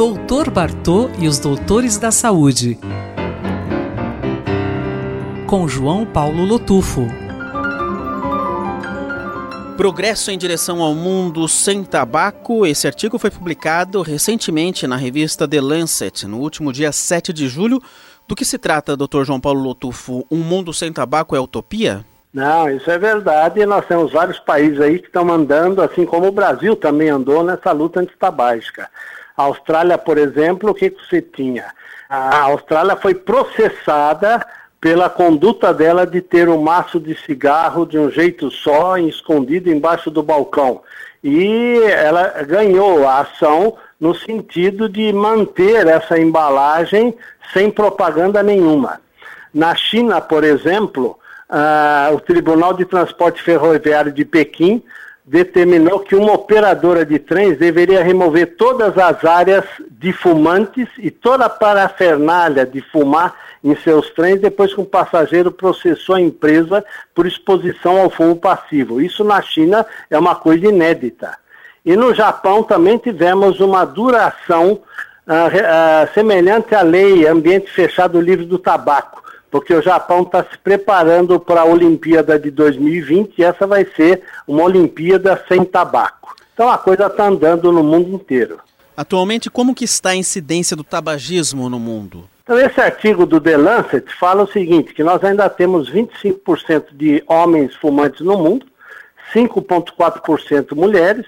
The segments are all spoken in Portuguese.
Doutor Bartô e os Doutores da Saúde. Com João Paulo Lotufo. Progresso em direção ao mundo sem tabaco. Esse artigo foi publicado recentemente na revista The Lancet, no último dia 7 de julho. Do que se trata, Dr. João Paulo Lotufo? Um mundo sem tabaco é utopia? Não, isso é verdade. Nós temos vários países aí que estão andando, assim como o Brasil também andou nessa luta antitabágica. A Austrália, por exemplo, o que, que você tinha? A Austrália foi processada pela conduta dela de ter um maço de cigarro de um jeito só, escondido embaixo do balcão. E ela ganhou a ação no sentido de manter essa embalagem sem propaganda nenhuma. Na China, por exemplo, uh, o Tribunal de Transporte Ferroviário de Pequim determinou que uma operadora de trens deveria remover todas as áreas de fumantes e toda a parafernália de fumar em seus trens depois que um passageiro processou a empresa por exposição ao fumo passivo. Isso na China é uma coisa inédita. E no Japão também tivemos uma duração uh, uh, semelhante à lei ambiente fechado livre do tabaco porque o Japão está se preparando para a Olimpíada de 2020 e essa vai ser uma Olimpíada sem tabaco. Então a coisa está andando no mundo inteiro. Atualmente, como que está a incidência do tabagismo no mundo? Então, esse artigo do The Lancet fala o seguinte, que nós ainda temos 25% de homens fumantes no mundo, 5,4% mulheres,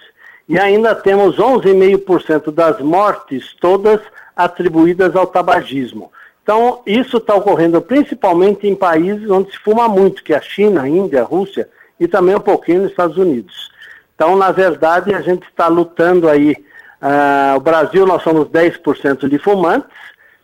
e ainda temos 11,5% das mortes todas atribuídas ao tabagismo. Então, isso está ocorrendo principalmente em países onde se fuma muito, que é a China, a Índia, a Rússia e também um pouquinho nos Estados Unidos. Então, na verdade, a gente está lutando aí. Uh, o Brasil, nós somos 10% de fumantes,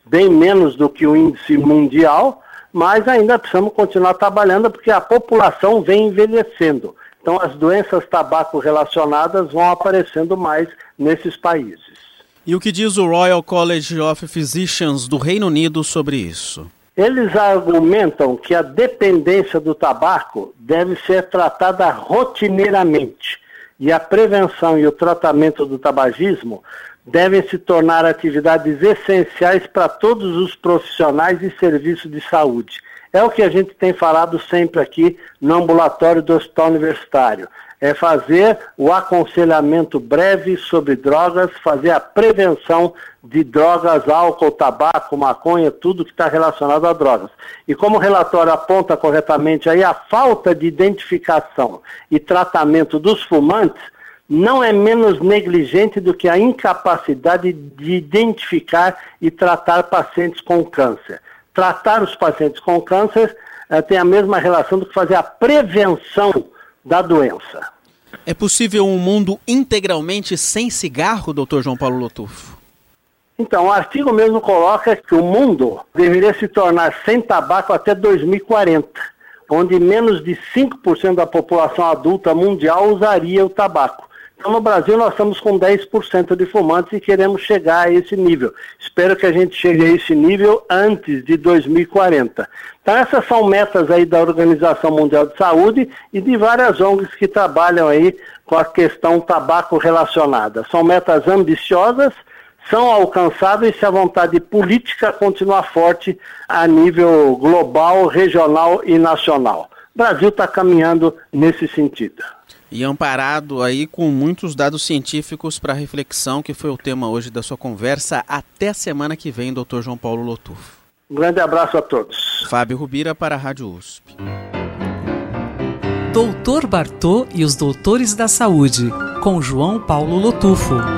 bem menos do que o índice mundial, mas ainda precisamos continuar trabalhando porque a população vem envelhecendo. Então, as doenças tabaco relacionadas vão aparecendo mais nesses países. E o que diz o Royal College of Physicians do Reino Unido sobre isso? Eles argumentam que a dependência do tabaco deve ser tratada rotineiramente e a prevenção e o tratamento do tabagismo devem se tornar atividades essenciais para todos os profissionais e serviços de saúde. É o que a gente tem falado sempre aqui no ambulatório do Hospital Universitário é fazer o aconselhamento breve sobre drogas, fazer a prevenção de drogas, álcool, tabaco, maconha, tudo que está relacionado a drogas. E como o relatório aponta corretamente aí, a falta de identificação e tratamento dos fumantes não é menos negligente do que a incapacidade de identificar e tratar pacientes com câncer. Tratar os pacientes com câncer eh, tem a mesma relação do que fazer a prevenção da doença. É possível um mundo integralmente sem cigarro, doutor João Paulo Lotufo? Então, o artigo mesmo coloca que o mundo deveria se tornar sem tabaco até 2040, onde menos de 5% da população adulta mundial usaria o tabaco. Então, no Brasil, nós estamos com 10% de fumantes e queremos chegar a esse nível. Espero que a gente chegue a esse nível antes de 2040. Então, essas são metas aí da Organização Mundial de Saúde e de várias ONGs que trabalham aí com a questão tabaco relacionada. São metas ambiciosas, são alcançáveis se a vontade política continuar forte a nível global, regional e nacional. O Brasil está caminhando nesse sentido e amparado aí com muitos dados científicos para reflexão, que foi o tema hoje da sua conversa. Até a semana que vem, doutor João Paulo Lotufo. Um grande abraço a todos. Fábio Rubira para a Rádio USP. Doutor Bartô e os Doutores da Saúde, com João Paulo Lotufo.